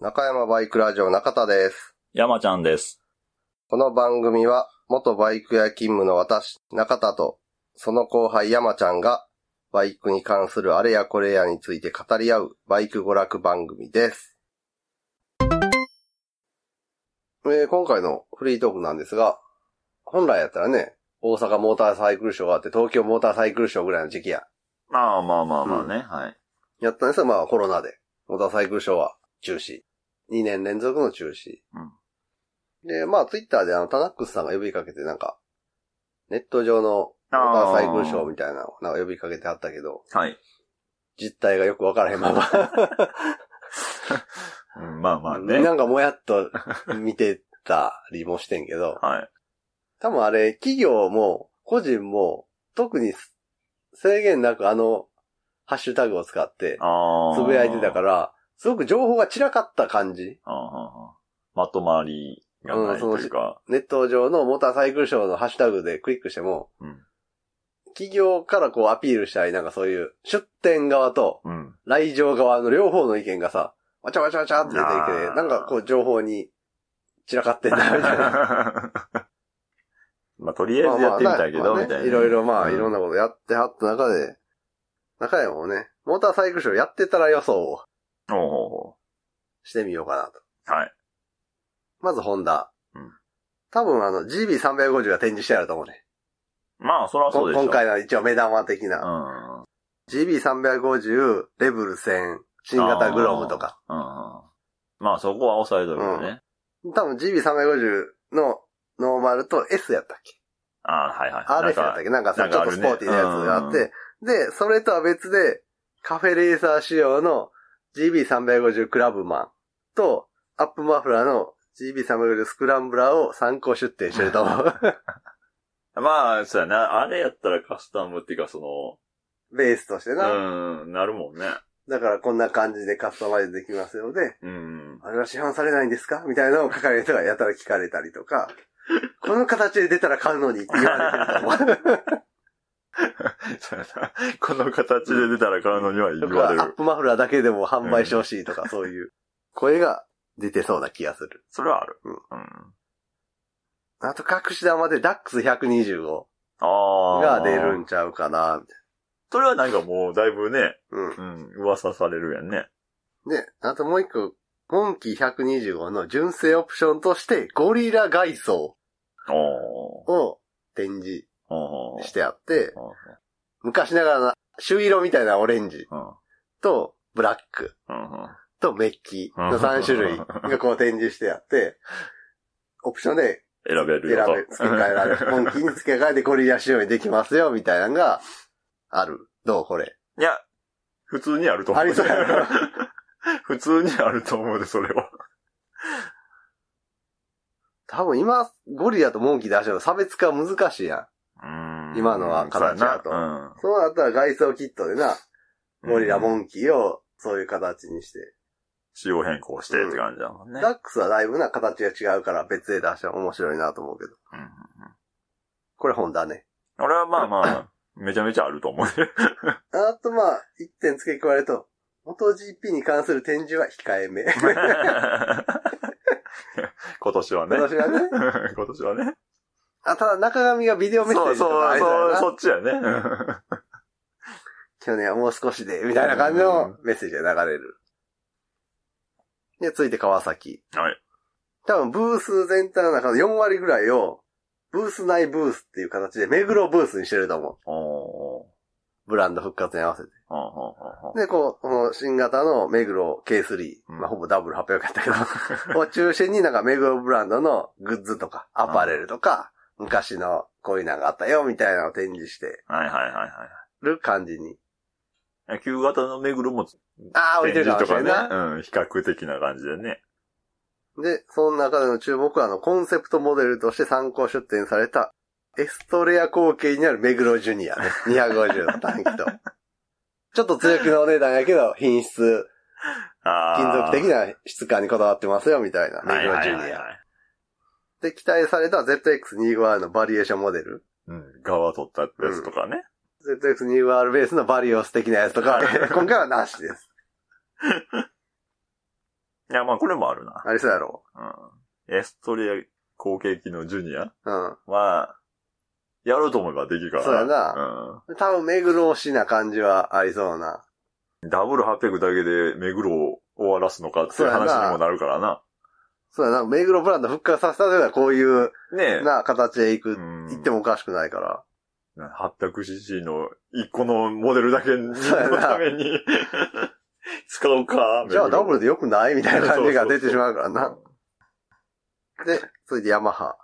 中山バイクラジオ中田です。山ちゃんです。この番組は、元バイク屋勤務の私、中田と、その後輩山ちゃんが、バイクに関するあれやこれやについて語り合う、バイク娯楽番組です。えー今回のフリートークなんですが、本来やったらね、大阪モーターサイクルショーがあって、東京モーターサイクルショーぐらいの時期や。まあまあまあまあね、はい。やったんですが、まあコロナで、モーターサイクルショーは中止。2年連続の中止。で、まあツイッターであの、タナックスさんが呼びかけてなんか、ネット上のモーターサイクルショーみたいなのをなんか呼びかけてあったけど、はい。実態がよくわからへんまま。うん まあまあね。なんかもやっと見てたりもしてんけど、はい。多分あれ、企業も個人も特に制限なくあの、ハッシュタグを使って。つぶやいてたから、すごく情報が散らかった感じ。ああまとまりがないというか。ネット上のモーターサイクルショーのハッシュタグでクリックしても、うん。企業からこうアピールしたり、なんかそういう出店側とうん。来場側の両方の意見がさ、わちゃわちゃわちゃって出てきて、なんかこう情報に散らかってんだみたいな。まあ、とりあえずやってみたいけど、みたいな。いろいろまあ、うんいろんなことやってはった中で、中山もね、モーターサイクルショーやってたら予想をしてみようかなと。う。はい。まずホンダ。うん多分あの GB350 が展示してあると思うね。まあ、そらそうでしょ。今回の一応目玉的うな。ん。GB350、レベル1000、新型グロムとか。うん。うん。まあ、そこは抑えとるよね。多分 GB350 のノーマルと S やったっけ？ああ、はいはい。?RS やったっけ？なんかさ、ちょっとスポーティーなやつがあって、で、それとは別で、カフェレーサー仕様の GB350 クラブマンと、アップマフラーの GB350 スクランブラーを参考出展してると思う。まあ、そうやな。あれやったらカスタムっていうか、そベースとしてな。の、うん、なるもんね。だからこんな感じでカスタマイズできますよで、うん。あれは市販されないんですか？みたいなのを書かれる人がやたら聞かれたりとか、この形で出たら買うのにって言われてると思う。そうやなこの形で出たら買うのには言われる。アップマフラーだけでも販売してほしいとか、そういう声が出てそうな気がする。それはある。うんうん。あと、隠し玉で DAX125 ああ。が出るんちゃうかな、みたいそれはなんかもうだいぶね、な。うん。うん、噂されるやんね。で、あともう一個、モンキー125の純正オプションとして、ゴリラ外装。を展示してあって、昔ながらの朱色みたいなオレンジうんと、ブラックとメッキの3種類がこう展示してあって、オプションで選べる。選べ、付け替えられる。モンキーに付け替えてゴリラ仕様にできますよ、みたいなのがある。どうこれ。いや、普通にあると思う。ありそう 普通にあると思うで、それは。多分今、ゴリラとモンキー出してるの差別化難しいやん。うん今のは形だとそうやなそうなったら外装キットでな、うん。ゴリラ、モン。ンキーをそういう形にして。仕様変更してって感じだもんね。ダックスはだいぶな形が違うから別で出したら面白いなと思うけど。これ本だね。俺はまあまあ、めちゃめちゃあると思う。あとまあ、一点付け加えると、元 GP に関する展示は控えめ。今年はね。今年はね。今年はね。あ、ただ中上がビデオメッセージとかそう、ありそうそう、そっちやね。去年はもう少しで、みたいな感じのメッセージが流れる。で、続いて川崎。はい。多分ブース全体の中の4割ぐらいを、ブース内ブースっていう形で、目黒ブースにしてると思う。ブランド復活に合わせて。で、こう、この新型の目黒 K3、うんまあほぼダブル800やったけど、を中心になんか目黒ブランドのグッズとか、アパレルとか、昔のこういうのがあったよ、みたいなのを展示してはいはいはいはい。る感じに。野球型の目黒もああ、置いてるかもとかしれんないね。うん、比較的な感じでね。で、その中での注目は、あの、コンセプトモデルとして参考出展された、エストレア後継にある目黒ジュニアね。250の短期と。ちょっと強気のお値段やけど、品質、あ金属的なな質感にこだわってますよ、みたいな。目黒ジュニア。ア。で、期待された ZX25R のバリエーションモデル。うん、側取ったやつとかね。ZX25R ベースのバリオス的なやつとか、今回はなしです。いや、まあこれもあるな。ありそうやろ。うん。エストリア後継機のジュニアうん。は、やろうと思えばできるから。そうやな多分、目黒推しな感じはありそうな。うん。ダブル800だけで目黒を終わらすのかっていう話にもなるからな。そうやな、目黒ブランド復活させたというのはこういう、ねえ。な、形でいく、うんいってもおかしくないから。800cc の1個のモデルだけのそうやなために 使うか。じゃあダブルで良くないみたいな感じが出てしまうからな。で、それでヤマハ。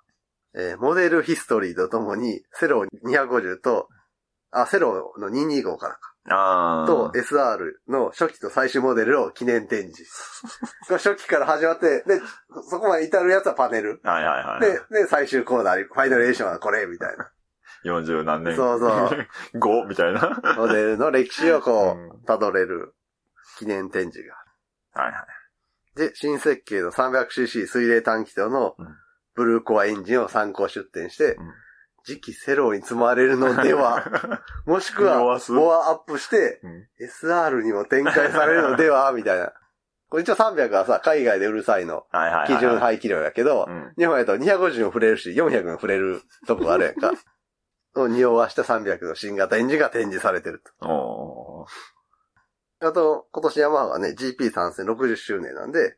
えーモデルヒストリーとともに、セロ250と、あ、セロの225からか。ああ。と、SR の初期と最終モデルを記念展示。初期から始まって、で、そこまで至るやつはパネル。はいはいはい。で、で、最終コーナーに、ファイナルエーションはこれ、みたいな。40何年。そうそう。5みたいな。モデルの歴史をこう辿れる記念展示が。はいはい。で、新設計の 300cc 水冷短気筒のうんブルーコアエンジンを参考出展して、うん次期セローに積まれるのでは、もしくは、匂わすボアアップして、うん SR にも展開されるのでは、みたいな。これ一応300はさ、海外でうるさいの。基準排気量やけど、うん。日本やと250も触れるし、400も触れるとこあるやんか。を匂わした300の新型エンジンが展示されてると。あと、今年ヤマハがね、GP 参戦60周年なんで、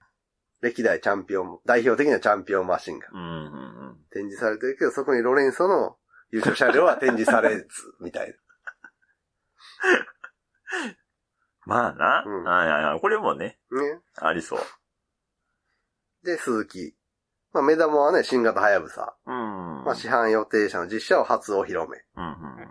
歴代チャンピオン、代表的なチャンピオンマシンがうん。展示されてるけど、そこにロレンソの優勝車両は展示されず、みたい まあな。うんはいはいはい。これもね、な。ね。ありそう。で、鈴木。まあ、目玉はね、新型はやぶさ。うん。まあ、市販予定車の実車を初お披露目。うんうん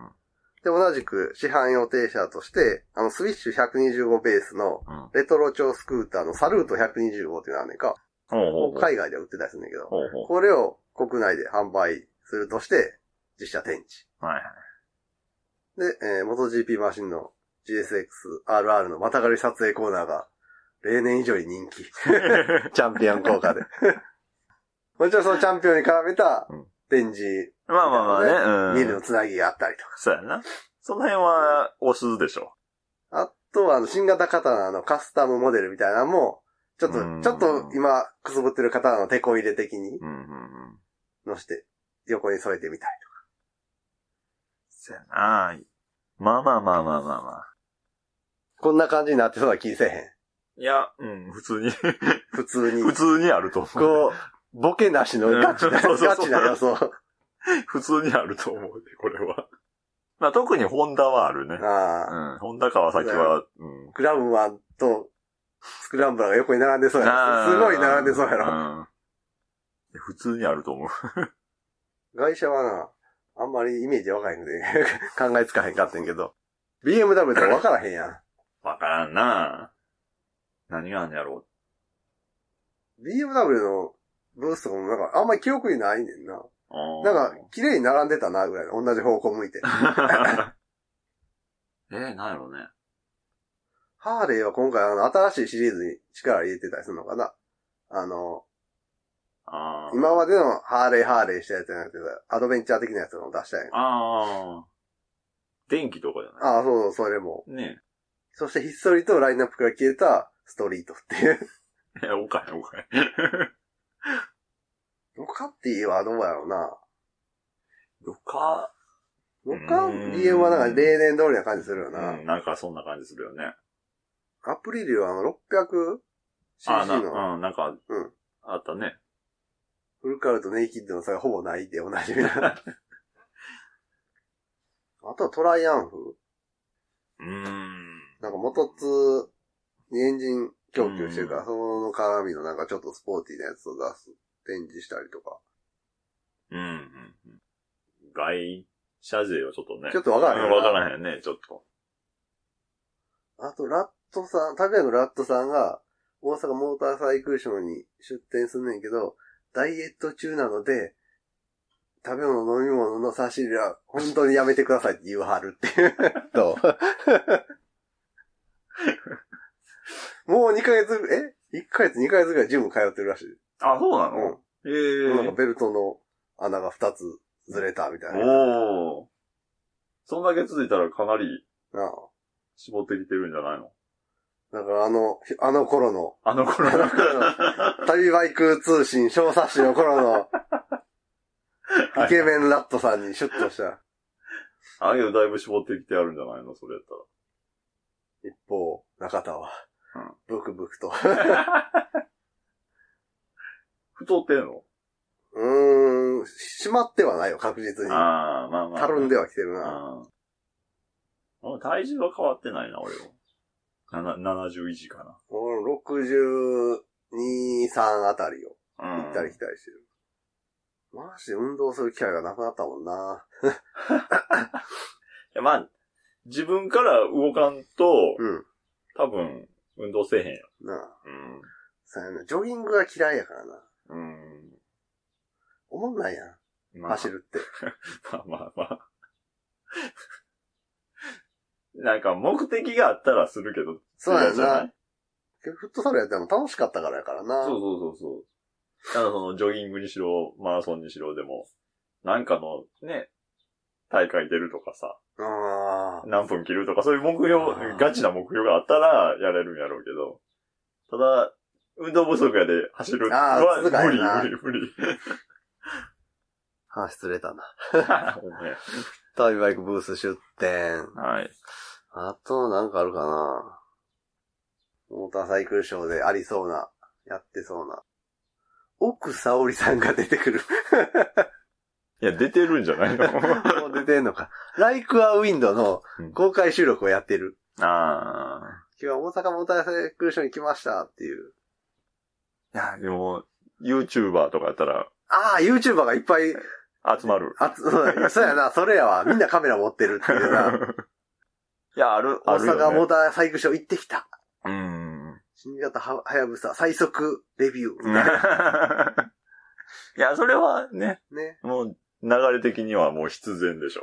で、同じく市販予定車として、あの、スイッシュ125ベースのうん。うん。レトロ調スクーターのサルート125っていうのがあんねんか。ほうほうほう。海外では売ってたりするんだけど。ほうほう。これを国内で販売するとして、実写展示。はいはい。で、えー、元 GP マシンの GSX-RR のまたがり撮影コーナーが、例年以上に人気。チャンピオン効果で。もちろんそのチャンピオンに絡めたうん展示、まあまあまあね。うん。ミルのつなぎがあったりとか。そうやな。その辺は、押すでしょ。あとは、あの、新型刀のカスタムモデルみたいなのも、ちょっとうん、ちょっと今、くすぶってる刀の手こ入れ的にうんうんうん。乗して、横に添えてみたいそうやな。まあまあまあまあまあまあ。と。こんな感じになってそうな気せえへん。いや、うん、普通に、普通に。普通にあると思う。こう、ボケなしのガチな、そうそうそうガチな予想。普通にあると思うね、これは。まあ特にホンダはあるね。ああ。うん。ホンダ川崎は、うん。クラブマンとスクランブラーが横に並んでそうやろ。すごい並んでそうやろ。うん。普通にあると思う。外車はな、あんまりイメージわからへんくて、考えつかへんかってんけど、BMW とかわからへんやん。わからんな何があんやろ BMW のブースとかもなんかあんまり記憶にないねんな。う。なんか、綺麗に並んでたな、ぐらいの。同じ方向向いて。えー、なんやろうね。ハーレーは今回あの、新しいシリーズに力入れてたりするのかな。あの、今までのハーレーハーレーしたやつじゃなくて、アドベンチャー的なやつを出したんやん。ああ。電気とかじゃない？ああ、そうそう、それも。ねそしてひっそりとラインナップから消えたストリートっていう。え。え、おかへんおかへん。ロカッティはどうやろうな。ロカ？うーん BM はなんか例年通りな感じするような。ん、なんかそんな感じするよね。アプリリュはあの 600cc あな、のうん、なんか、うんあったね。フルカウルとネイキッドの差がほぼないで同じみな。あとはトライアンフ？うーん。なんか元津にエンジン供給してるから、うんその絡みのなんかちょっとスポーティーなやつを出す、展示したりとか。うん、うん。うん外車税はちょっとね。ちょっとわからへんなわからへんね、ちょっと。あと、ラットさん、拓也のラットさんが、大阪モーターサイクルショーに出展すんねんけど、ダイエット中なので、食べ物、飲み物の差し入れは本当にやめてくださいって言うはるっていう。もう2ヶ月、え ?1 ヶ月、2ヶ月ぐらいジム通ってるらしい。あ、そうなうのん。ええなんかベルトの穴が2つずれたみたいな。おお。そんだけ続いたらかなりなあ絞ってきてるんじゃないの？だからあの、あの頃の。あの頃の。旅バイク通信小冊子の頃の、イケメンラットさんにシュッとした。ああいうのだいぶ絞ってきてあるんじゃないの？それやったら。一方、中田は、うん、ブクブクと。太ってんの？うーん、しまってはないよ、確実に。ああ、まあまあ。たるんではきてるな。体重は変わってないな、俺も。7一時かな。62、3あたりを行ったり来たりしてる。マジで運動する機会がなくなったもんな。い やまあ、自分から動かんと、うん、多分、運動せえへんや。なあ。うん。そうやな。ジョギングが嫌いやからな。うん。思んないやん。まあ、走るって。まあまあまあ。なんか目的があったらするけど。そうやじゃな。フットサルやったの楽しかったからやからな。そうそうそうそう。ただそのジョギングにしろ、マラソンにしろでも、なんかのね、大会出るとかさ、ああ。何分切るとかそういう目標あー、ガチな目標があったらやれるんやろうけど、ただ、運動不足やで走るあーは無理無理無理。話 失礼たな。ほんまや旅バイクブース出店。はい。あと、なんかあるかな。モーターサイクルショーでありそうな、やってそうな。奥沙織さんが出てくる。いや、出てるんじゃないの？もう出てんのか。ライクアウィンドの公開収録をやってる。ああ。今日は大阪モーターサイクルショーに来ましたっていう。いや、でも、YouTuber とかやったらああ、YouTuber がいっぱい、集まる。あつ、そうそうやな、それやわ。みんなカメラ持ってるっていうな。いや、ある、あ大るよ、ね。阪モーターサイクルショー行ってきた。うん。新型ははやぶさ最速レビュー。いや、それはね、ね。もう、流れ的にはもう必然でしょ。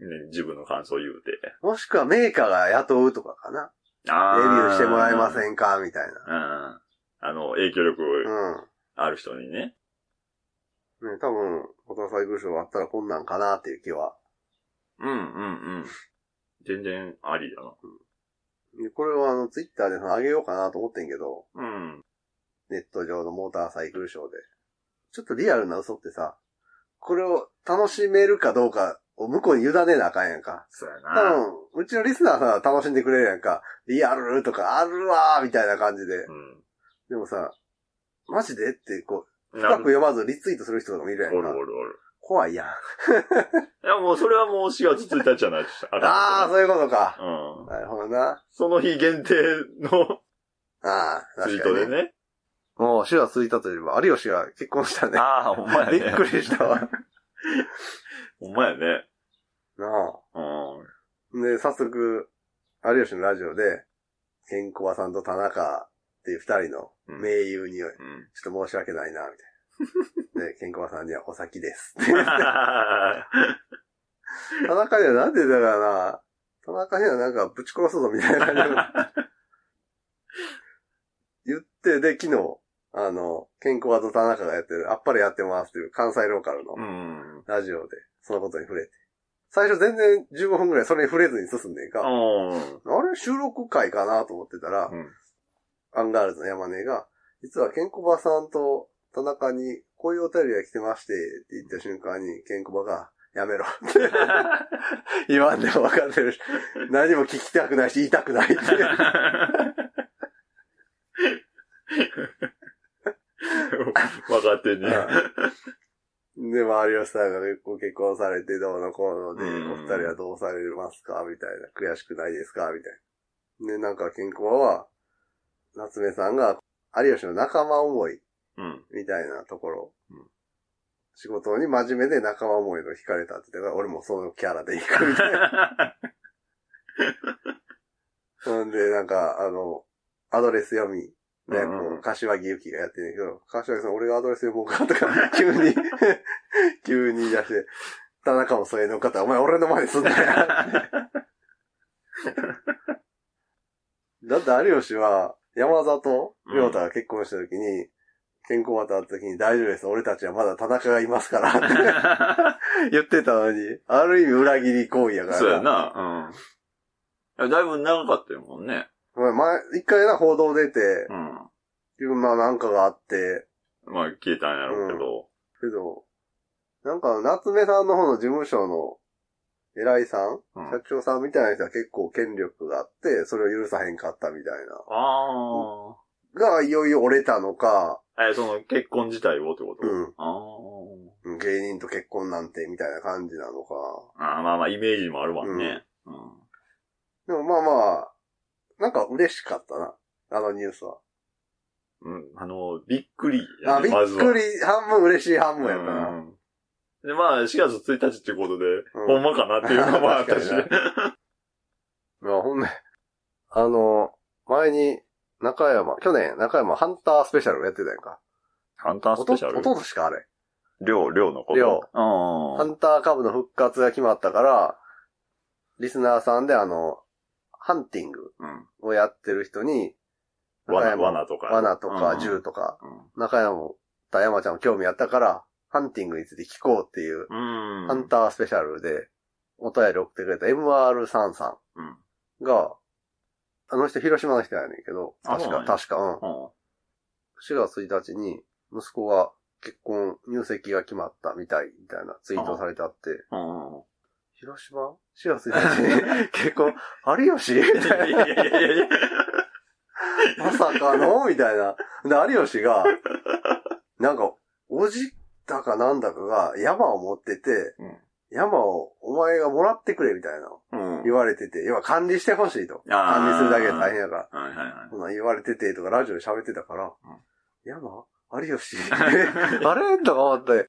ね、自分の感想言うて。もしくはメーカーが雇うとかかな。あレビューしてもらえまん。せんかみたいうん。あの、影響力な。ある人にね。うん。ね、多分、モーターサイクルショーあったらこんなんかなっていう気は。うん、うん、うん。全然ありだな。でこれはあの、ツイッターであげようかなと思ってんけど、うん。ネット上のモーターサイクルショーで。ちょっとリアルな嘘ってさ、これを楽しめるかどうかを向こうに委ねなあかんやんか。そうや多な。分、うちのリスナーさんは楽しんでくれるやんか。リアルとかあるわーみたいな感じで。うん。でもさ、マジでってこう、な深く読まずリツイートする人とかもいるやおんか。るおるおる。怖いやん。いや、もうそれはもう4月1日じゃないとしたらああ、そういうことか。うん。なるほどな。その日限定のああ、ツイー。トでね。もう、死はついたといえば、有吉が結婚したね。ああ、ほんまやね。びっくりしたわ。ほんまやね。なうん。あ。で、早速、有吉のラジオで、ケンコバさんと田中っていう二人のうん名優に、ちょっうん。と申し訳ないな、みたいな。で、ケンコバさんにはお先です。田中にはなんでだからな、田中にはなんかぶち殺すぞみたいな感じで 言って、で、昨日、あの、ケンコバと田中がやってる、あっぱれやってますっていう関西ローカルのうん。ラジオで、そのことに触れて。最初全然15分くらいそれに触れずに進んでんか、あうん。れ収録会かなと思ってたら、うんアンガールズの山根が、実はケンコバさんと田中にこういうお便りが来てまして、って言った瞬間に、ケンコバが、やめろって。言わんでも分かってるし、何も聞きたくないし、言いたくないって。若手に。で、周り吉さんがご結婚されてどうのこうので、うんお二人はどうされますかみたいな。悔しくないですかみたいな。で、なんか、ケンコバは、夏目さんが、有吉の仲間思い、うん。みたいなところ。うん仕事に真面目で仲間思いの惹かれたって言ったから、俺もそのキャラで行くみたいな。なんで、なんか、あの、アドレス読み、ね、うんうんこう柏木由紀がやってるけど、柏木さん、俺がアドレス読もうかとか、急に、急に出して、田中もそれの方、お前俺の前にすんなよ。だって有吉は、山里と亮太が結婚した時に、健康渡った時に大丈夫です。俺たちはまだ田中がいますからって 言ってたのに、ある意味裏切り行為やから。そうやな。うん。だいぶ長かったよもんね。前、一回な、報道出て、うん。まあなんかがあって、まあ消えたんやろうけど。けど、なんか、夏目さんの方の事務所の偉いさん、うん、社長さんみたいな人は結構権力があって、それを許さへんかったみたいな。ああ。が、いよいよ折れたのか。え、その結婚自体をってこと？うん。ああ。芸人と結婚なんてみたいな感じなのか。ああ、まあまあ、イメージもあるわね。うん。うん、でもまあまあ、なんか嬉しかったな。あのニュースは。うん、あの、びっくり、ね、あ、びっくり、半分嬉しい半分やったな。うんで、まあ、4月1日っていうことで、うん、ほんまかなっていうのもあったし。いや、ほんで、あの、前に、中山、去年、中山ハンタースペシャルやってたやんか。ハンタースペシャル？おととしかあれ。量、量のこと？量。ハンター株の復活が決まったから、リスナーさんであの、ハンティングをやってる人に、うん、罠、罠とか？罠とか銃とか、うん、中山も、山ちゃんも興味あったから、ハンティングについて聞こうっていう、ハンタースペシャルで、お便り送ってくれた MR3 さんが、あの人広島の人やねんけど、確か、確か、うん。4月1日に、息子が結婚、入籍が決まったみたい、みたいなツイートされてあって、広島 ?4 月1日に 結婚、有吉みたいな。まさかの？みたいな。で、有吉が、なんか、おじだかなんだかが山を持ってて、うん、山をお前がもらってくれみたいな、言われてて、要は管理してほしいと。管理するだけで大変やから。はいはいはい、そんな言われててとかラジオで喋ってたから、うん、山？有吉？あれ？とか思って、あれ？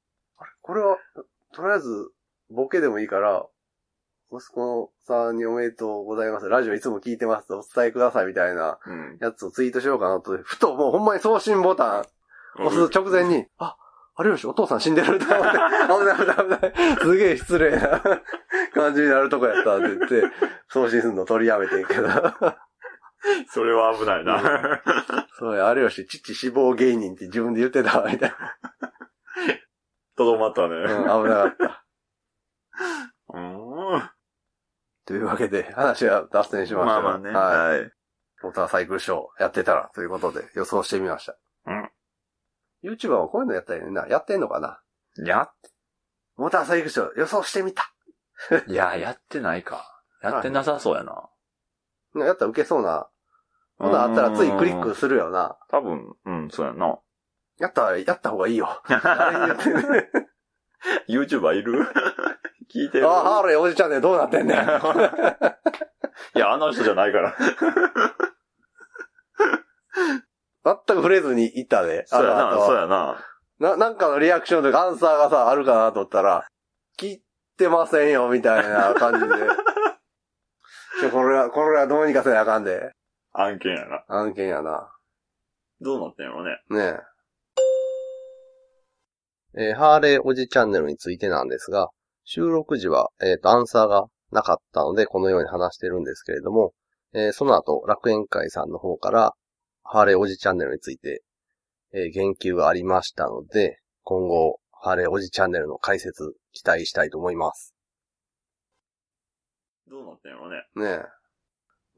これは、とりあえず、ボケでもいいから、息子さんにおめでとうございます。ラジオいつも聞いてますお伝えくださいみたいなやつをツイートしようかなと、ふともうほんまに送信ボタン押す直前に、あ、有吉お父さん死んでると思って、危ない危ない危ない。すげえ失礼な感じになるとこやったって言って、送信するの取りやめてんけど。それは危ないな。そうや、有吉、父死亡芸人って自分で言ってたわ、みたいな。とどまったね。うん、危なかった。うん。というわけで、話は脱線しました。まあまあね。はい。モーターサイクルショーやってたらということで予想してみました。うん。YouTuber はこういうのやったらな。やってんのかなやっ、モーターサイクルショー予想してみた。いや、やってないか。やってなさそうやな。やったら受けそうな。こんなんあったらついクリックするよな。多分、うん、そうやな。やったら、やった方がいいよ。YouTuber いる？聞いてる？あ、ハーレーおじちゃんねどうなってんねん。いや、あの人じゃないから。全く触れずに行ったで。そうやな、そうやな。な、なんかのリアクションとかアンサーがさ、あるかなと思ったら、聞いてませんよ、みたいな感じで。これは、これはどうにかせなあかんで。案件やな。案件やな。どうなってんやろね。ねえ。えー、ハーレーおじチャンネルについてなんですが、収録時は、えっ、ー、と、アンサーがなかったので、このように話してるんですけれども、えー、その後、楽園会さんの方から、ハーレーおじチャンネルについて、えー、言及がありましたので、今後、ハーレーおじチャンネルの解説、期待したいと思います。どうなってんのね。ね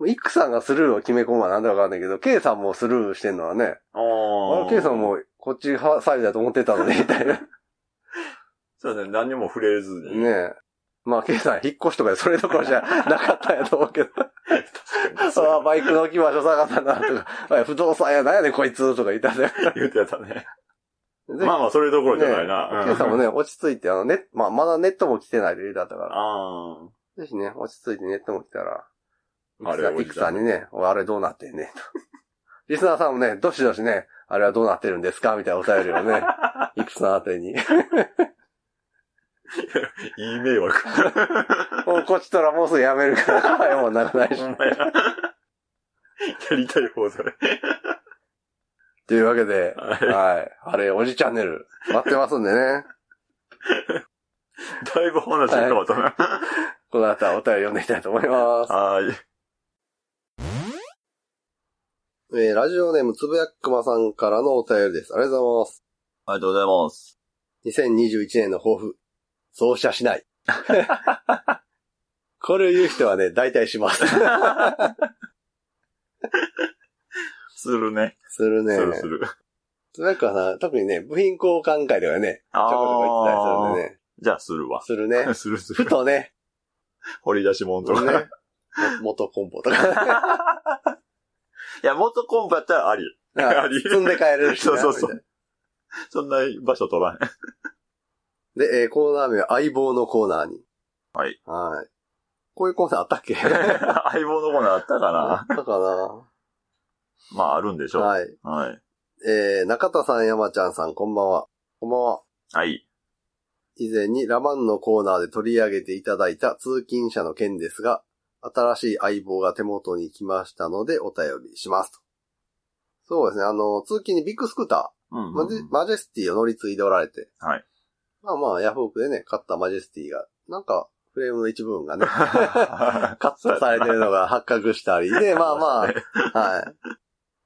え。イックさんがスルーを決め込むはなんだかわかんないけど、ケイさんもスルーしてんのはね。ああ。ケイさんもこっちサイドだと思ってたのね、みたいな。そうだね、何にも触れずに。ねえ。まあ、ケイさん引っ越しとかでそれどころじゃなかったんやと思うけど。ああ、バイクの置き場所探ったな、とか、不動産やなんやねんこいつ、とか言ったね。言ってたね。まあまあ、それどころじゃないな。ケイさんもね、落ち着いて、あの、ね、まあ、まだネットも来てないで言うだったから。ああ。ぜひね、落ち着いてネットも来たら、あれ、イクさんにね、あれどうなってんねと。リスナーさんもね、どしどしね、あれはどうなってるんですかみたいなお便りをね、イクさん宛てに。いい迷惑。もうこっちとらもうすぐやめるから、早もならないし。やりたい方それ。というわけで、はい、はい。あれ、おじチャンネル、待ってますんでね。だいぶ話変わったな。はい、この後はお便り読んでいきたいと思います。はい。えー、ラジオネームつぶやくまさんからのお便りです。ありがとうございます。ありがとうございます。2021年の抱負。そうしゃしない。これを言う人はね、大体します。するね。するね。するする。つばやくはさ、特にね、部品交換会とかね、ちょこちょこ行ってたりするんでね。じゃあするわ。するね。するすふる。とね、掘り出し物とか。ね、元コンポとか。いや、元コンプやったらあり。あり積んで帰れるしな。そうそうそうそんな場所取らん。なで、えーコーナー名は相棒のコーナーに。はい。はい。こういうコーナーあったっけ？相棒のコーナーあったかあなったかな？まあ、あるんでしょう。はい。はい。えー、中田さん、山ちゃんさん、こんばんは。こんばんは。はい。以前にラマンのコーナーで取り上げていただいた通勤者の件ですが、新しい相棒が手元に来ましたのでお便りしますと。そうですね、あの、通勤にビッグスクータうんー、マジマジェスティを乗り継いでおられて。はい。まあまあ、ヤフオクでね、買ったマジェスティが、なんか、フレームの一部分がね、カ カットされてるのが発覚したり で、まあまあ、はい。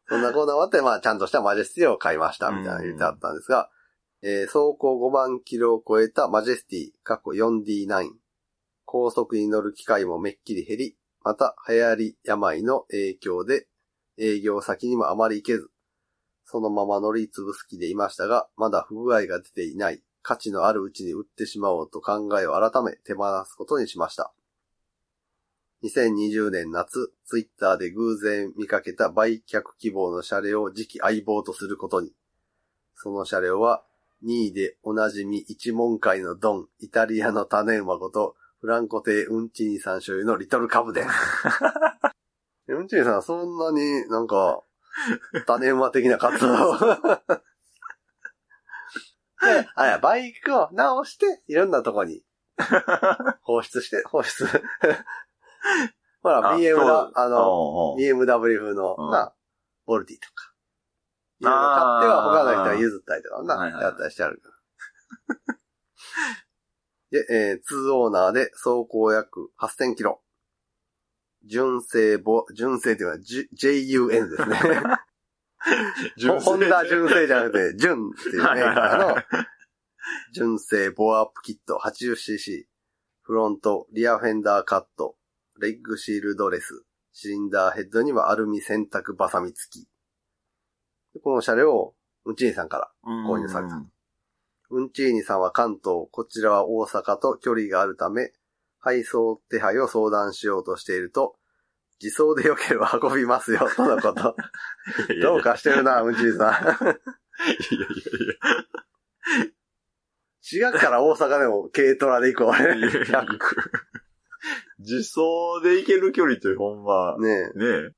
そんなコーナーもあって、まあ、ちゃんとしたマジェスティを買いました、みたいな言ってあったんですが、えー走行5万キロを超えたマジェスティ、過去 4D9。高速に乗る機会もめっきり減り、また流行り病の影響で営業先にもあまり行けず、そのまま乗り潰す気でいましたが、まだ不具合が出ていない、価値のあるうちに売ってしまおうと考えを改め手放すことにしました。2020年夏、ツイッターで偶然見かけた売却希望の車両を次期相棒とすることに。その車両は、2位でおなじみ一門会のドン、イタリアの種馬こと、フランコ亭ウンチニさん所有のリトルカブで。ウンチニさんはそんなになんか、種馬的な活動あ、いや、バイクを直して、いろんなとこに 放出して、放出。ほら、あ BM だ、あの、BMW 風の、うんな、ボルティとか。買っては他の人が譲ったりとかな、やったりしてあるから。で、えー、2オーナーで走行約8000キロ。純正ボ、純正っていうのは、J- JUN ですね。ホホンダ純正じゃなくて、純っていうメーカーの、純正ボアアップキット 80cc、フロント、リアフェンダーカット、レッグシールドレス、シリンダーヘッドにはアルミ洗濯バサミ付き。でこの車両を、ウンチーニさんから、購入された。うん。ウンチーニさんは関東、こちらは大阪と距離があるため、配送手配を相談しようとしていると、自走でよければ運びますよ、とのこと。いやいやどうかしてるな、ウンチーニさん。いやいやいや。滋賀から大阪でも軽トラで行こう、俺。100。自走で行ける距離ってほんま、ねえ。ねえ。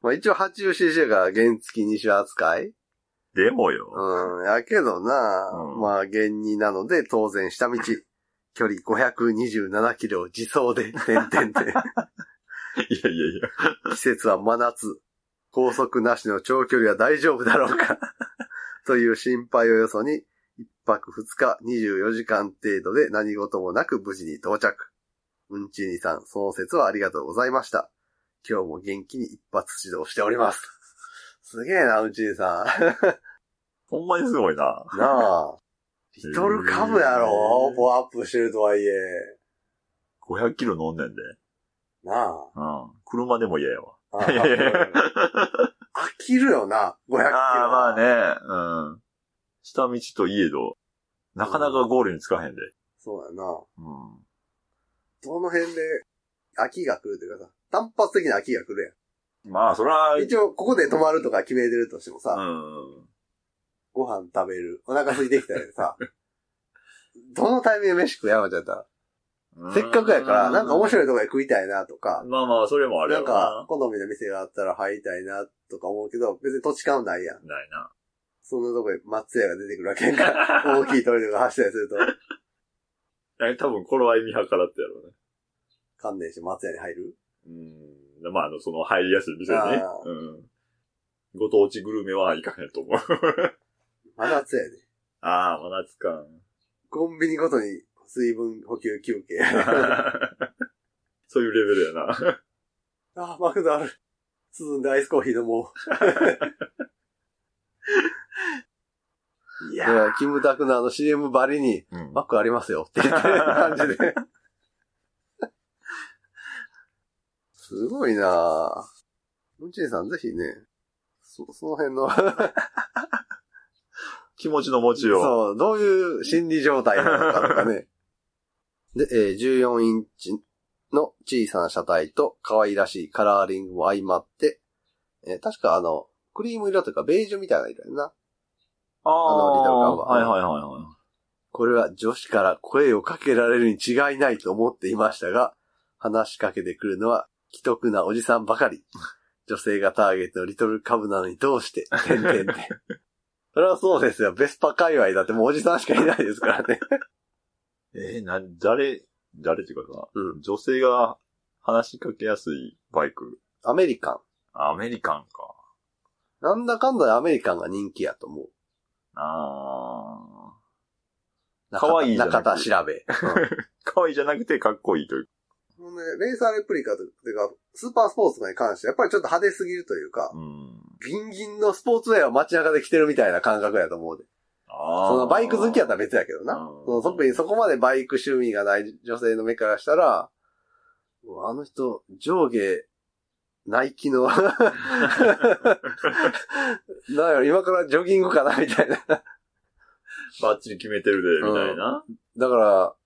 まあ一応 80cc が原付2種扱いでもよ。うん。やけどな、うんまあ原2なので当然下道。距離527キロを自走で、点々で。いやいやいや。季節は真夏。高速なしの長距離は大丈夫だろうか。という心配をよそに、一泊二日24時間程度で何事もなく無事に到着。うんちにさん、その説はありがとうございました。今日も元気に一発指導しております。すげえな、うんちにさ ほんまにすごいな。ん。なあ。リトルカブやろポアップしてるとはいえ。500キロ飲んでんで。なうん。車でも嫌やわ。あ。やいやいや飽きるよな、500キロ。ああ、まあ。ね。うん。下道といえど、なかなかゴールにつかへんで。そうやな。うん。どの辺で飽きが来るというかさ、単発的な飽きが来るまあ、そら、やん。一応、ここで泊まるとか決めてるとしてもさ、うん。ご飯食べる、お腹空いてきたりさ、どのタイミングで飯食うやろってやったら、せっかくやから、なんか面白いとこで食いたいなとか、まあまあ、それもあるなんやろか好みの店があったら入りたいなとか思うけど、別に土地勘ないやん。ないな。そんなとこで松屋が出てくるわけやんか。大きいトイレが走ったりすると、え多分、頃合い見計らってやろうね。観念して松屋に入る？うん。まあ、あの、その入りやすい店ね。うん。ご当地グルメはいかへんと思う。真夏やで。ああ、真夏か。コンビニごとに水分補給休憩。そういうレベルやな。あ、マクドある。涼んでアイスコーヒー飲もう。い いや、キムタクのあの CM ばりに、うんマックありますよって言ってる感じで。すごいなぁ。うちさんぜひね、そ、その辺の気持ちの持ちよう。そう、どういう心理状態なのかとかね。で、えー14インチの小さな車体と可愛らしいカラーリングも相まって、えー確かあの、クリーム色というかベージュみたいな色やな。あのリトルガンははいはいはいはい。これは女子から声をかけられるに違いないと思っていましたが、話しかけてくるのは既得なおじさんばかり。女性がターゲットのリトルカブなのにどうして、てんてんてん。それはそうですよ。ベスパ界隈だってもうおじさんしかいないですからね。えー、な、誰、誰っていうかさ、うん女性が話しかけやすいバイク。アメリカン。アメリカンか。なんだかんだでアメリカンが人気やと思う。あ中田可愛いじゃな中田調べ。ー。可愛いじゃなくてかっこいいという。ほんで、レーサーレプリカというか、スーパースポーツとかに関して、やっぱりちょっと派手すぎるというか、うん。ギンギンのスポーツウェアを街中で着てるみたいな感覚やと思うで。そのバイク好きやったら別やけどな。うんその特にそこまでバイク趣味がない女性の目からしたら、あの人、上下、ナイキの、なんやろ、今からジョギングかなみたいな。バッチリ決めてるで、みたいな。だから、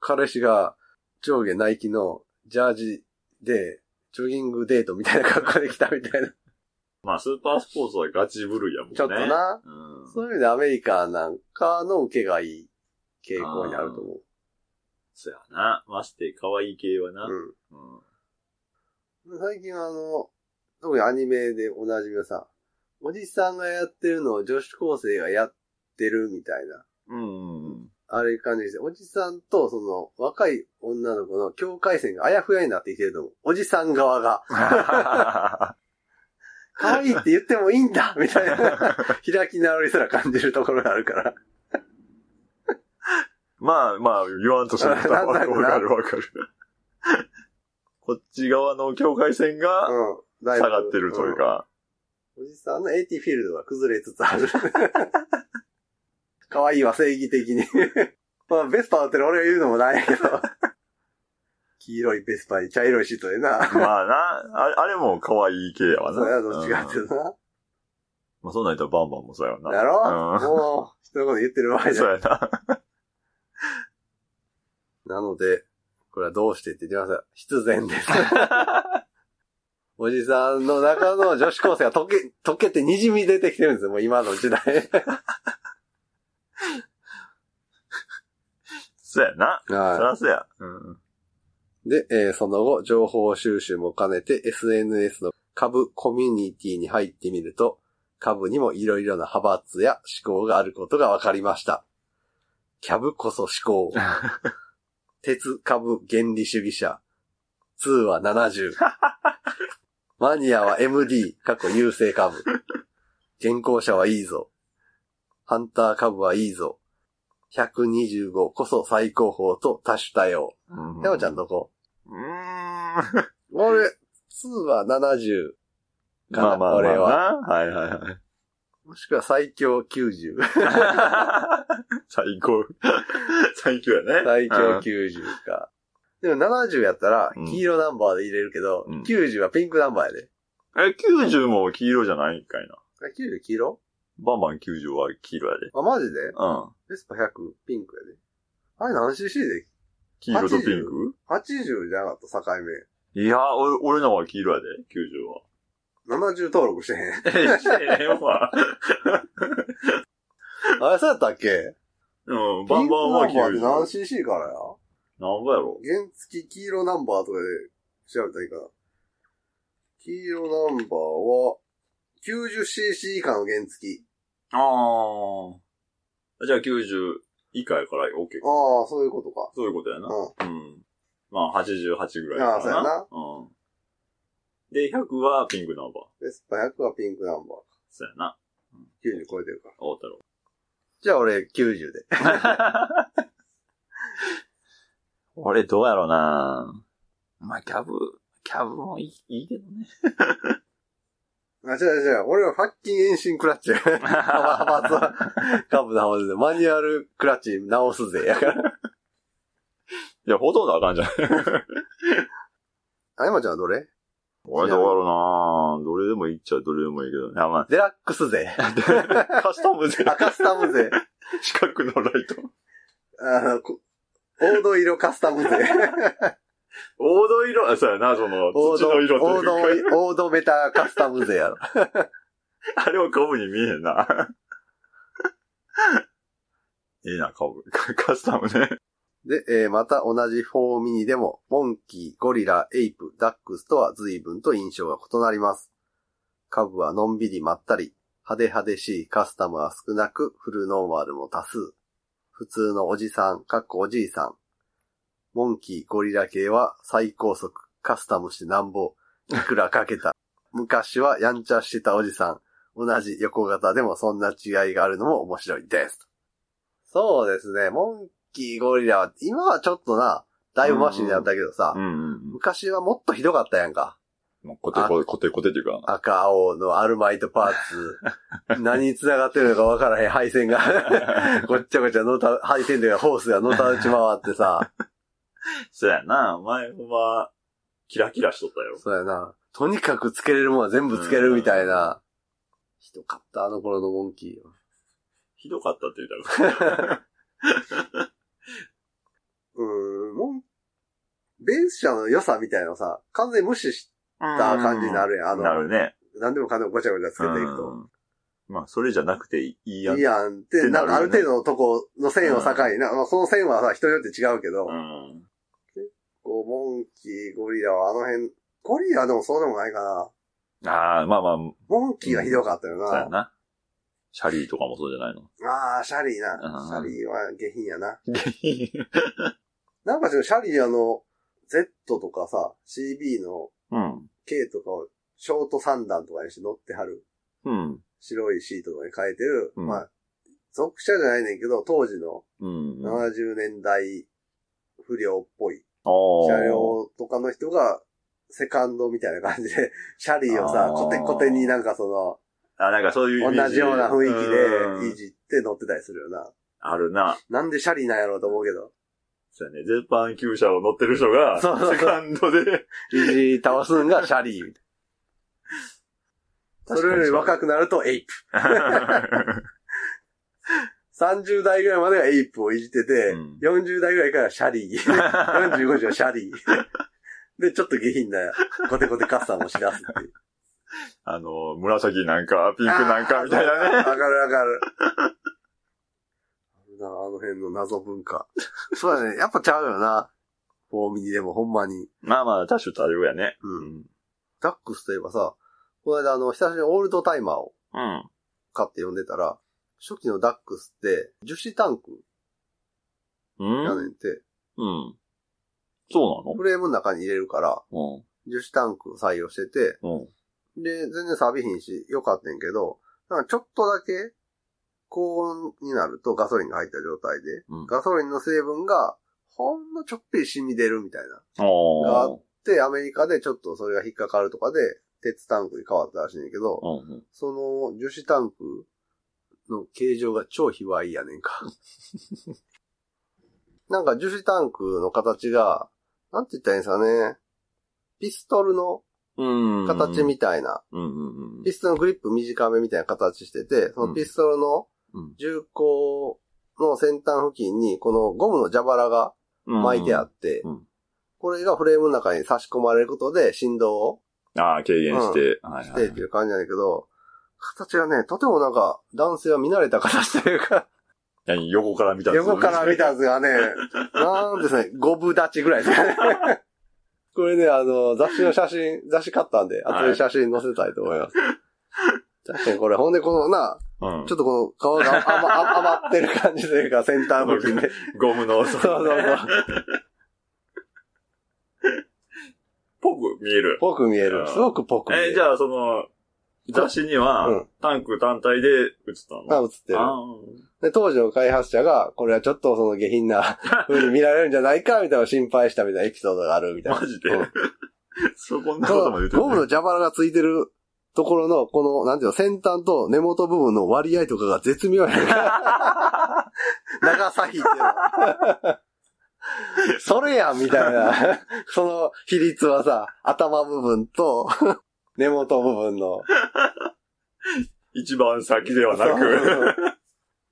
彼氏が上下ナイキのジャージで、ジョギングデートみたいな格好で来たみたいな。まあ、スーパースポーツはガチブルやもんね。ちょっとな。うん。そういう意味でアメリカなんかの受けがいい傾向にあると思そうやな。まして、可愛い系はな。う。うん。うん。最近はあの、特にアニメでおなじみのさ、おじさんがやってるのを女子高生がやってるみたいな、うん。あれ感じで、おじさんとその若い女の子の境界線があやふやになってきてると思う。おじさん側が、可愛いって言ってもいいんだ みたいな、開き直りすら感じるところがあるから。まあまあ、言わんとすること はわかるわかる。こっち側の境界線が下がってるという。か。うんおじさんの AT フィールドが崩れつつある。可愛いわ、正義的に。まあ、ベスパーって俺が言うのもないけど。黄色いベスパーに茶色いシートでな。まあな、あれあれも可愛い系やわな。そうや、どっちかっていうとな。まあそんなったらバンバンもそうやわな。やろ？うんもう、人のこと言ってる場合じゃそうやな。なので、これはどうしてって言ってます必然です。おじさんの中の女子高生が溶け、溶けて滲み出てきてるんですよ、もう今の時代。そうやな。そはらそうや。うん。い。で、えーその後、情報収集も兼ねて SNS の株コミュニティに入ってみると、株にもいろいろな派閥や思考があることが分かりました。キャブこそ思考。鉄株原理主義者。2は70。マニアは MD、過去優勢株。健康者はいいぞ。ハンター株はいいぞ。125こそ最高峰と多種多様。うんちゃんどこ？うーん。俺、2は70かな、まあまあまあ俺は。な。はいはいはい。もしくは最強90。最高。最強やね。最強90か。でも70やったらうん、黄色ナンバーで入れるけど、うん90はピンクナンバーやで。え、90も黄色じゃないんかいな。あ90黄色？バンバン90は黄色やで。あ、マジで？うん。ベスパ100ピンクやで。あれ何 cc で？黄色とピンク？?80 じゃなかった、境目。いや、俺、俺のは黄色やで、90は。70登録してへん。え、してへんわ。あれ、そうやったっけ？うん、バンバンはピンクナンバーって何90。cc からや？なんぼやろ？原付黄色ナンバーとかで調べたらいいかな。黄色ナンバーは、90cc 以下の原付。ああ。じゃあ90以下やから OK。ああ、そういうことか。そういうことやな。ううん。まあ、88ぐらいかな。ああそうやなうん。で、100はピンクナンバー。ん。ベスパ100はピンクナンバー。そうやな。90超えてるから。大太郎。じゃあ俺90で。俺どうやろうなまあ、キャブ、キャブもいいいいけどね。あ、違う違う。俺はファッキン遠心クラッチ。派閥は、カブの派閥で、マニュアルクラッチ直すぜ。やから。いや、ほとんどあかんじゃん。あやまちゃんはどれ？俺どうやろうあ、どれでもいいっちゃどれでもいいけどね。あ、まデラックス勢。あ、カスタムで、あ、カスタム勢。四角のライト。あの、こ黄土色カスタム勢。黄土色、あ、そうやな、その、黄土、土の色と黄いうか。土、黄土ベタカスタム勢やろ。あれは株に見えへんな。ええな、株。カスタムね。で、えーまた同じ4ミニでも、モンキー、ゴリラ、エイプ、ダックスとは随分と印象が異なります。株はのんびりまったり、派手派手しいカスタムは少なく、フルノーマルも多数。普通のおじさん、かっこおじいさん。モンキー、ゴリラ系は最高速、カスタムしてなんぼ、いくらかけた。昔はやんちゃしてたおじさん。同じ横型でもそんな違いがあるのも面白いです。そうですね。モンキー、ゴリラは、今はちょっとな、だいぶマシになったけどさ、うんうん昔はもっとひどかったやんか。コテコテ、コテコテっていうか、赤、青のアルマイトパーツ。何に繋がってるのかわからへん配線が。ごっちゃごちゃのた、配線でホースがのたうち回ってさ。そうやな、前は、キラキラしとったよ。そうやな。とにかくつけれるものは全部つけるみたいな。ひどかった、あの頃のモンキーは。ひどかったって言ったら。うーん、モン、ベース車の良さみたいなのさ、完全に無視した感じになるやん。あの、なるね。何でもかんでもごちゃごちゃつけていくと。うんまあ、それじゃなくていいやん。いいやんって、ってなんかある程度のとこの線を境にな、まあその線はさ、人によって違うけど、うん。こう、モンキー、ゴリラはあの辺、ゴリラでもそうでもないかな。ああ、まあまあ、モンキーはひどかったよな。そうやな。シャリーとかもそうじゃないの？ああ、シャリーな。うんシャリーは下品やな。なんかちょっとシャリーあの、Z とかさ、CB のうん。K とかをショート三段とかにして乗ってはる。うん。白いシートとかに変えてる。うんまあ、属車じゃないねんけど、当時のうん。あ70年代不良っぽいあ。車両とかの人が、セカンドみたいな感じで、シャリーをさコテコテになんかそあ、なんかそういう。同じような雰囲うん気でいじって乗ってたりするよな。あるな。なんでシャリーなんやろうと思うけど。そうやね。絶版旧車を乗ってる人が、そうそうそうセカンドで、いじ倒すんがシャリーみたいな。それより若くなるとエイプ。30代ぐらいまではエイプをいじってて、うん40代ぐらいからシャリー。45時はシャリー。で、ちょっと下品なコテコテカスタムをしだすっていう。あの、紫なんか、ピンクなんかみたいなね。わかるわかる。な、あの辺の謎文化。そうだね。やっぱちゃうよな。フォーミニでもほんまに。まあまあ、多種多様やね。うん。ダックスといえばさ、この間あの、久しぶりにオールドタイマーをうん。買って読んでたら、初期のダックスって樹脂タンクうん？やねんて、うん。そうフレームの中に入れるから、なの樹脂タンクを採用してて、うん。うん。で、全然錆びひんし、よかったんやけど、なんかちょっとだけ、高温になるとガソリンが入った状態で、うん。ガソリンの成分が、ほんのちょっぴり染み出るみたいな。ああ。で、アメリカでちょっとそれが引っかかるとかで、鉄タンクに変わったらしいんやけど、うんうん。その樹脂タンクの形状が超卑猥やねんか。なんか樹脂タンクの形が、なんて言ったらいいんですかね。ピストルのうん。形みたいな、うんうんうん。ピストルのグリップ短めみたいな形してて、そのピストルのうん銃口の先端付近に、このゴムの蛇腹が巻いてあって、うん。うん。これがフレームの中に差し込まれることで振動をああ、軽減して。はいしはい。てっていう感じなんだけど、形がね、とてもなんか男性は見慣れた形というか、何？横から見たんです横から見たやつがね、なんですね、五分立ちぐらいですね。これね、あの、雑誌の写真、雑誌買ったんで、後で写真載せたいと思います。確かにこれ、ほんでこのな、うんちょっとこの皮が余余余ってる感じというか、先端付近で。ゴムの、そうそうそう。ぽく見える。ぽく見える。うんすごくぽく見える。えーじゃあその、雑誌には、うんタンク単体で映ったの？あ、映ってる。あで、当時の開発者が、これはちょっとその下品な 風に見られるんじゃないか、みたいな心配したみたいなエピソードがあるみたいな。マジで？うんそこんなそことも言ってのゴムの蛇腹がついてるところの、この、なんていうの、先端と根元部分の割合とかが絶妙やねん 長さ比っていうの。それやん、みたいな。その比率はさ、頭部分と、根元部分の。一番先ではなく。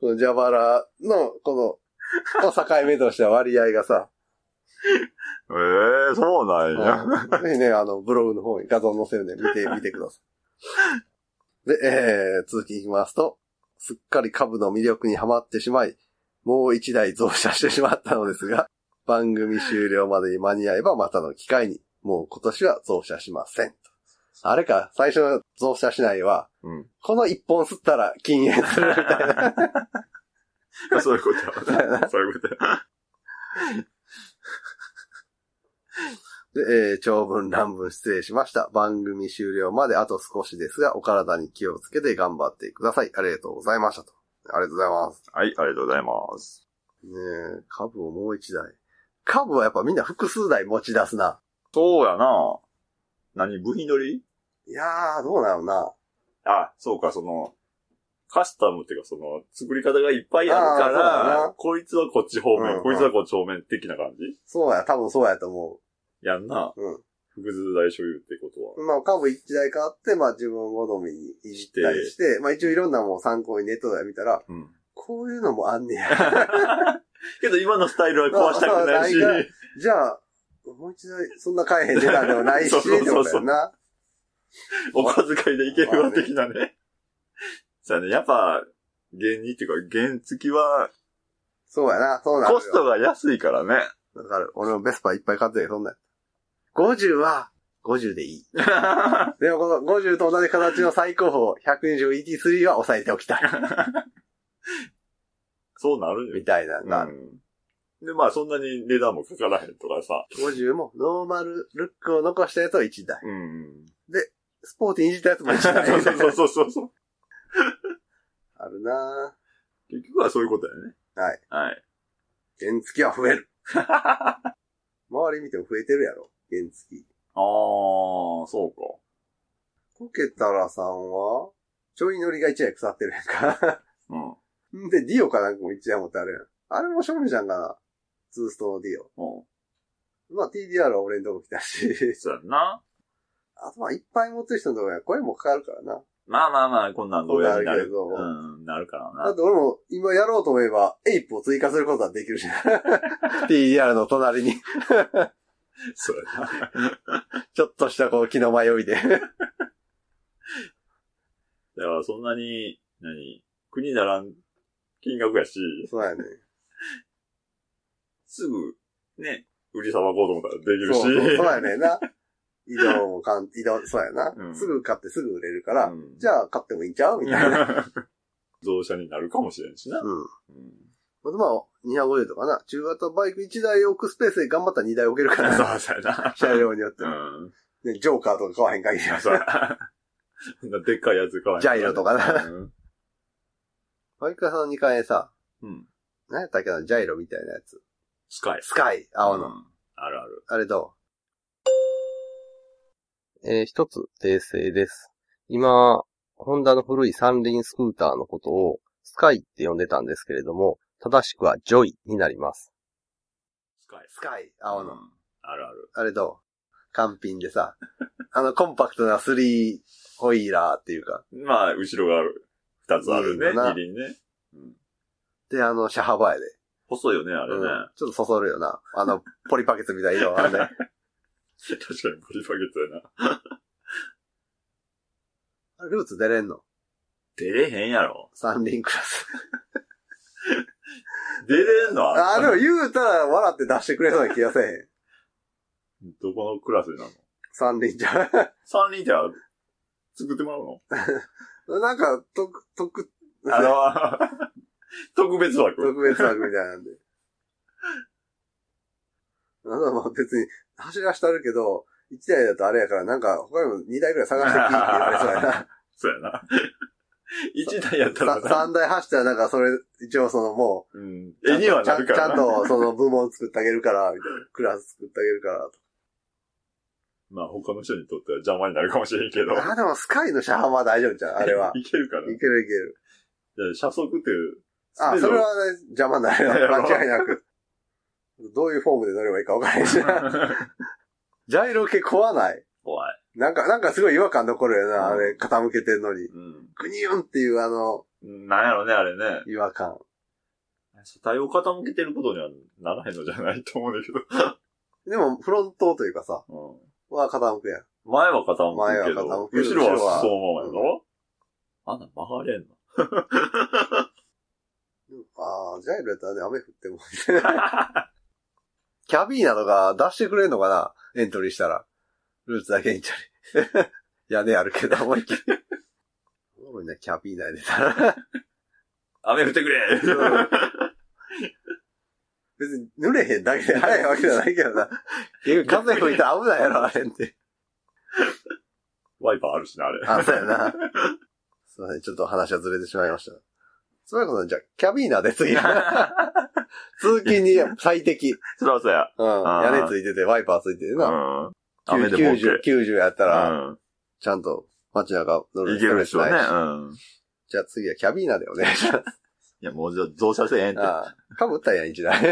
この蛇腹の、この、境目としては割合がさ、ええそうなんや。うんぜひね、あの、ブログの方に画像載せるんで見てみてください。で、えー、続きいきますと、すっかり株の魅力にはまってしまい、もう一台増車してしまったのですが、番組終了までに間に合えばまたの機会に、もう今年は増車しません。あれか、最初の増車しないは、うん。この一本吸ったら禁煙するみたいな。そういうことや。そういうことや。で、えー長文乱文失礼しました。番組終了まであと少しですが、お体に気をつけて頑張ってください。ありがとうございましたと。ありがとうございます。はい、ありがとうございます。ねえ、株をもう一台。株はやっぱみんな複数台持ち出すな。そうやな。何部品取り？いやー、どうなのな。あ、そうか、その、カスタムっていうか、その、作り方がいっぱいあるからな、こいつはこっち方面、うんこいつはこっち方面的な感じ？そうや、多分そうやと思やんな。う。うん。複数台所有ってことは。まあ、株一台買って、まあ自分好みにいじったりして、まあ一応いろんなもん参考にネットで見たら、うん。こういうのもあんねや。けど今のスタイルは壊したくないし、じゃあ、もう一台、そんな買えへん値段でもないし、そうそうそうな。お小遣いでいけるわ的なね。そうやね、やっぱ、原にっていうか、原付きは、そうやな、そうなるよ。コストが安いからね。わかる。俺もベスパいっぱい買ってるそんなん。50は、50でいい。でもこの50と同じ形の最高峰、120ET3 は抑えておきたい。そうなるよ。みたいなのがある。うん。で、まあそんなに値段もかからへんとかさ。50もノーマルルックを残したやつは1台。うん。スポーティーにいじったやつも1台。そうそうそうそうそう。あるな結局はそういうことだよね。はい。はい。原付は増える。周り見ても増えてるやろ。原付。あー、そうか。コケタラさんは、ちょい乗りが1台腐ってるやんか。うん。んで、ディオかなんかも1台持ってあるやん。あれも勝負じゃんかな。ツーストのディオ。うん。まあ TDR は俺のとこ来たし。そうやんな。あとまあいっぱい持ってる人のとこには声もかかるからな。まあまあまあ、こんなんどうやる。こんなるけどうん、なるからな。だって俺も今やろうと思えば、エイプを追加することはできるし。TDR の隣に、そうやな。ちょっとしたこう気の迷いで。だからそんなに、何、国ならん金額やし、そうやね。すぐ、ね、売りさばこうと思ったらできるし。そうそう、そうやねんな。移動もかん、移動、そうやな、うんすぐ買ってすぐ売れるから、うんじゃあ買ってもいいんちゃう？みたいな。増車になるかもしれんしな。うん。うん。まあ、250とかな。中型バイク1台置くスペースで頑張ったら2台置けるからな。そうそうやな。車両によってうも。ん。ね、ジョーカーとか買わへん限りはそうさ。そんなでっかいやつ買わへんジャイロとかな。うん。バイク屋さんの2階にさ、うん。何やったっけな、ジャイロみたいなやつ。スカイ。スカイ、青の。うんあるある。あれどう？えー一つ訂正です。今、ホンダの古い三輪スクーターのことをスカイって呼んでたんですけれども、正しくはジョイになります。スカイ。スカイ、青の。うんあるある。あれどう完品でさ、あのコンパクトなスリーホイーラーっていうか、まあ、後ろがある。二つあるね。いいな二輪ね。うん。で、あの、車幅やで。細いよね、あれね。うんちょっとそそるよな。あの、ポリパケツみたいな色あんね。確かにポリパケットやな。ルーツ出れんの？出れへんやろ。三輪クラス。出れんの？あ、でも言うたら笑って出してくれそうな気がせえへん。どこのクラスになるの？三輪じゃ。三輪じゃ作ってもらうの？なんか、特、特、あの、特別枠。特別枠みたいなんで。あの、まあ別に走らしてあるけど、1台だとあれやから、なんか他にも2台ぐらい探してきって言われそうやな。そうやな。一台やったらさな。3台走ったらなんかそれ、一応そのもうん。う、絵にはなるからちゃんとその部門作ってあげるから、みたいな。クラス作ってあげるから。まあ他の人にとっては邪魔になるかもしれんけど。あ、でもスカイの車幅は大丈夫じゃん、あれは。いけるから。いけるいける。いや車速って、あ、スピードそれはね、邪魔になるよ。間違いなく。どういうフォームで乗ればいいか分からないし。ジャイロ系怖ない？怖い。なんか、なんかすごい違和感残るよな、うんあれ、傾けてんのに。うん。グニュンっていうあの、なんやろね、あれね。違和感。車体を傾けてることにはならへんのじゃないと思うんだけど。でも、フロントというかさ、うん。は傾くやん。前は傾く前はけど、傾くけど後ろはそのままやろ、あんな曲がれんの？ああ、ジャイロやったらね、雨降っても。キャビーナとか出してくれんのかなエントリーしたら。ルーツだけにチャリ。屋根あるけど、思いっきり。おもろいな、キャビーナで出たら。雨降ってくれ別に濡れへんだけで早いわけじゃないけどな。結局風吹いたら危ないやろ、あれって。ワイパーあるしな、あれ。あ、そうやな。すいません、ちょっと話はずれてしまいました。そういうことねじゃあ、キャビーナで次。通勤に最適。そらそうや。うん。屋根ついてて、ワイパーついててうな。ん。雨でも OK 90、90やったら、うん。ちゃんと街中乗るいけるでしょうね。うん。じゃあ次はキャビーナでお願いします。いや、もうじゃあ増車せえへんって。ああ。かぶったやん、一台。と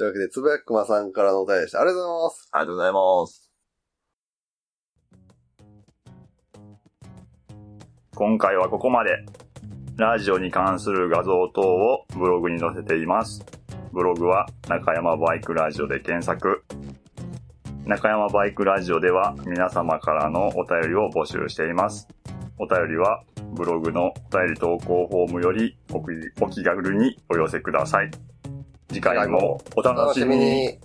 いうわけで、つぶやくまさんからのお便りでした。ありがとうございます。ありがとうございます。今回はここまで。ラジオに関する画像等をブログに載せています。ブログは中山バイクラジオで検索。中山バイクラジオでは皆様からのお便りを募集しています。お便りはブログのお便り投稿フォームよりお気軽にお寄せください。次回もお楽しみ。に。